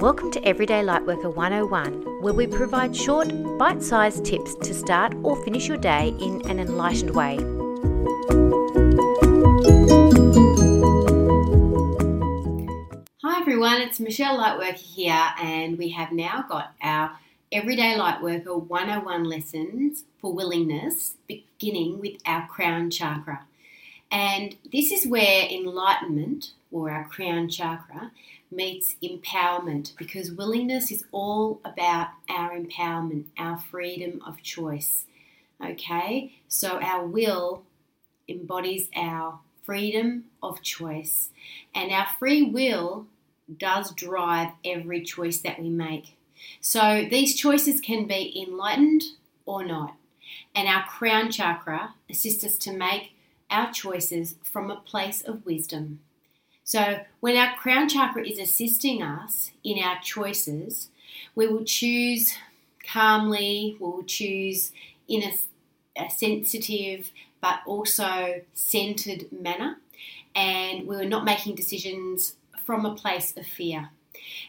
Welcome to Everyday Lightworker 101, where we provide short, bite sized tips to start or finish your day in an enlightened way. Hi everyone, it's Michelle Lightworker here, and we have now got our Everyday Lightworker 101 lessons for willingness, beginning with our crown chakra. And this is where enlightenment, or our crown chakra, meets empowerment because willingness is all about our empowerment, our freedom of choice. Okay, so our will embodies our freedom of choice, and our free will does drive every choice that we make. So these choices can be enlightened or not, and our crown chakra assists us to make our choices from a place of wisdom. So, when our crown chakra is assisting us in our choices, we will choose calmly, we will choose in a, a sensitive but also centered manner, and we are not making decisions from a place of fear.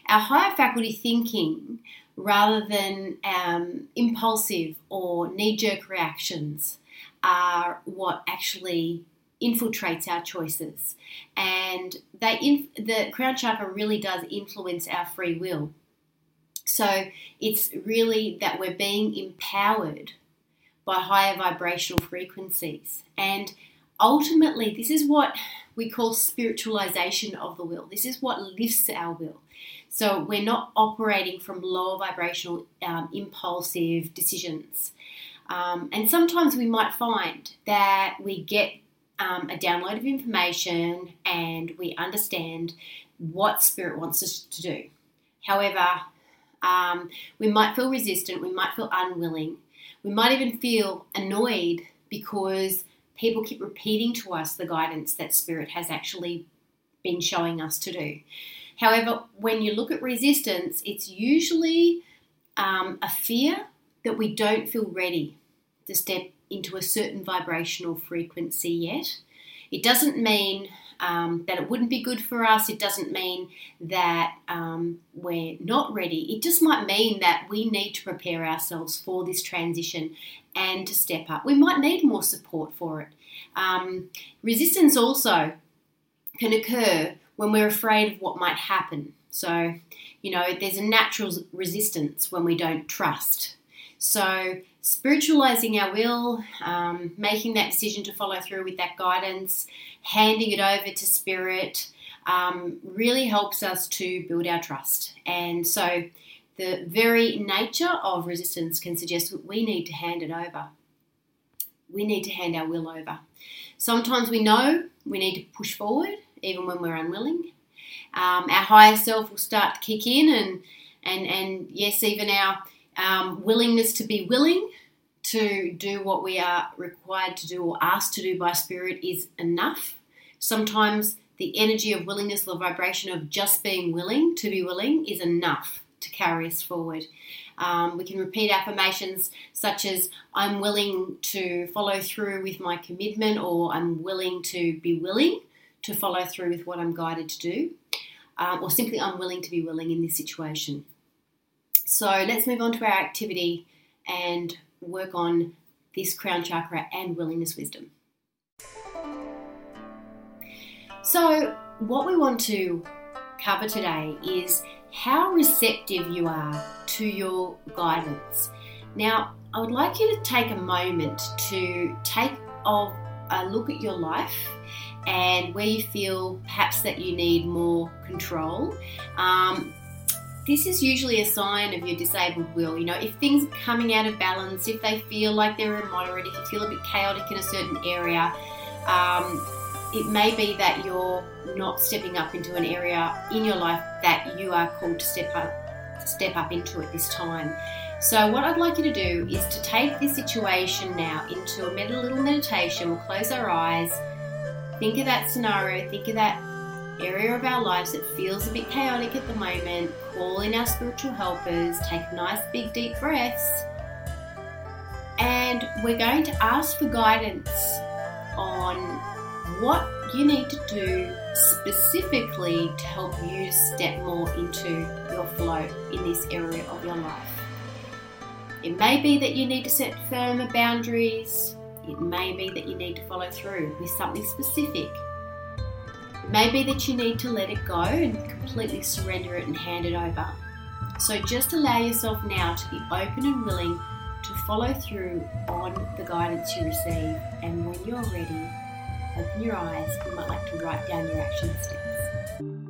Our higher faculty thinking, rather than um, impulsive or knee jerk reactions, are what actually infiltrates our choices. And they inf- the crown chakra really does influence our free will. So it's really that we're being empowered by higher vibrational frequencies. And ultimately, this is what we call spiritualization of the will. This is what lifts our will. So we're not operating from lower vibrational, um, impulsive decisions. Um, and sometimes we might find that we get um, a download of information and we understand what Spirit wants us to do. However, um, we might feel resistant, we might feel unwilling, we might even feel annoyed because people keep repeating to us the guidance that Spirit has actually been showing us to do. However, when you look at resistance, it's usually um, a fear that we don't feel ready to step into a certain vibrational frequency yet. It doesn't mean um, that it wouldn't be good for us. It doesn't mean that um, we're not ready. It just might mean that we need to prepare ourselves for this transition and to step up. We might need more support for it. Um, resistance also can occur when we're afraid of what might happen. So, you know, there's a natural resistance when we don't trust. So, spiritualizing our will, um, making that decision to follow through with that guidance, handing it over to spirit, um, really helps us to build our trust. And so, the very nature of resistance can suggest that we need to hand it over. We need to hand our will over. Sometimes we know we need to push forward, even when we're unwilling. Um, our higher self will start to kick in, and and and yes, even our um, willingness to be willing to do what we are required to do or asked to do by spirit is enough. Sometimes the energy of willingness, the vibration of just being willing to be willing is enough to carry us forward. Um, we can repeat affirmations such as, I'm willing to follow through with my commitment, or I'm willing to be willing to follow through with what I'm guided to do, um, or simply, I'm willing to be willing in this situation. So let's move on to our activity and work on this crown chakra and willingness wisdom. So, what we want to cover today is how receptive you are to your guidance. Now, I would like you to take a moment to take a look at your life and where you feel perhaps that you need more control. Um, this is usually a sign of your disabled will. You know, if things are coming out of balance, if they feel like they're immoderate, if you feel a bit chaotic in a certain area, um, it may be that you're not stepping up into an area in your life that you are called to step up, step up into at this time. So, what I'd like you to do is to take this situation now into a little meditation. We'll close our eyes, think of that scenario, think of that area of our lives that feels a bit chaotic at the moment, call in our spiritual helpers, take nice big deep breaths, and we're going to ask for guidance on what you need to do specifically to help you step more into your flow in this area of your life. It may be that you need to set firmer boundaries. It may be that you need to follow through with something specific. It may be that you need to let it go and completely surrender it and hand it over. So just allow yourself now to be open and willing to follow through on the guidance you receive. And when you're ready, open your eyes. You might like to write down your action steps.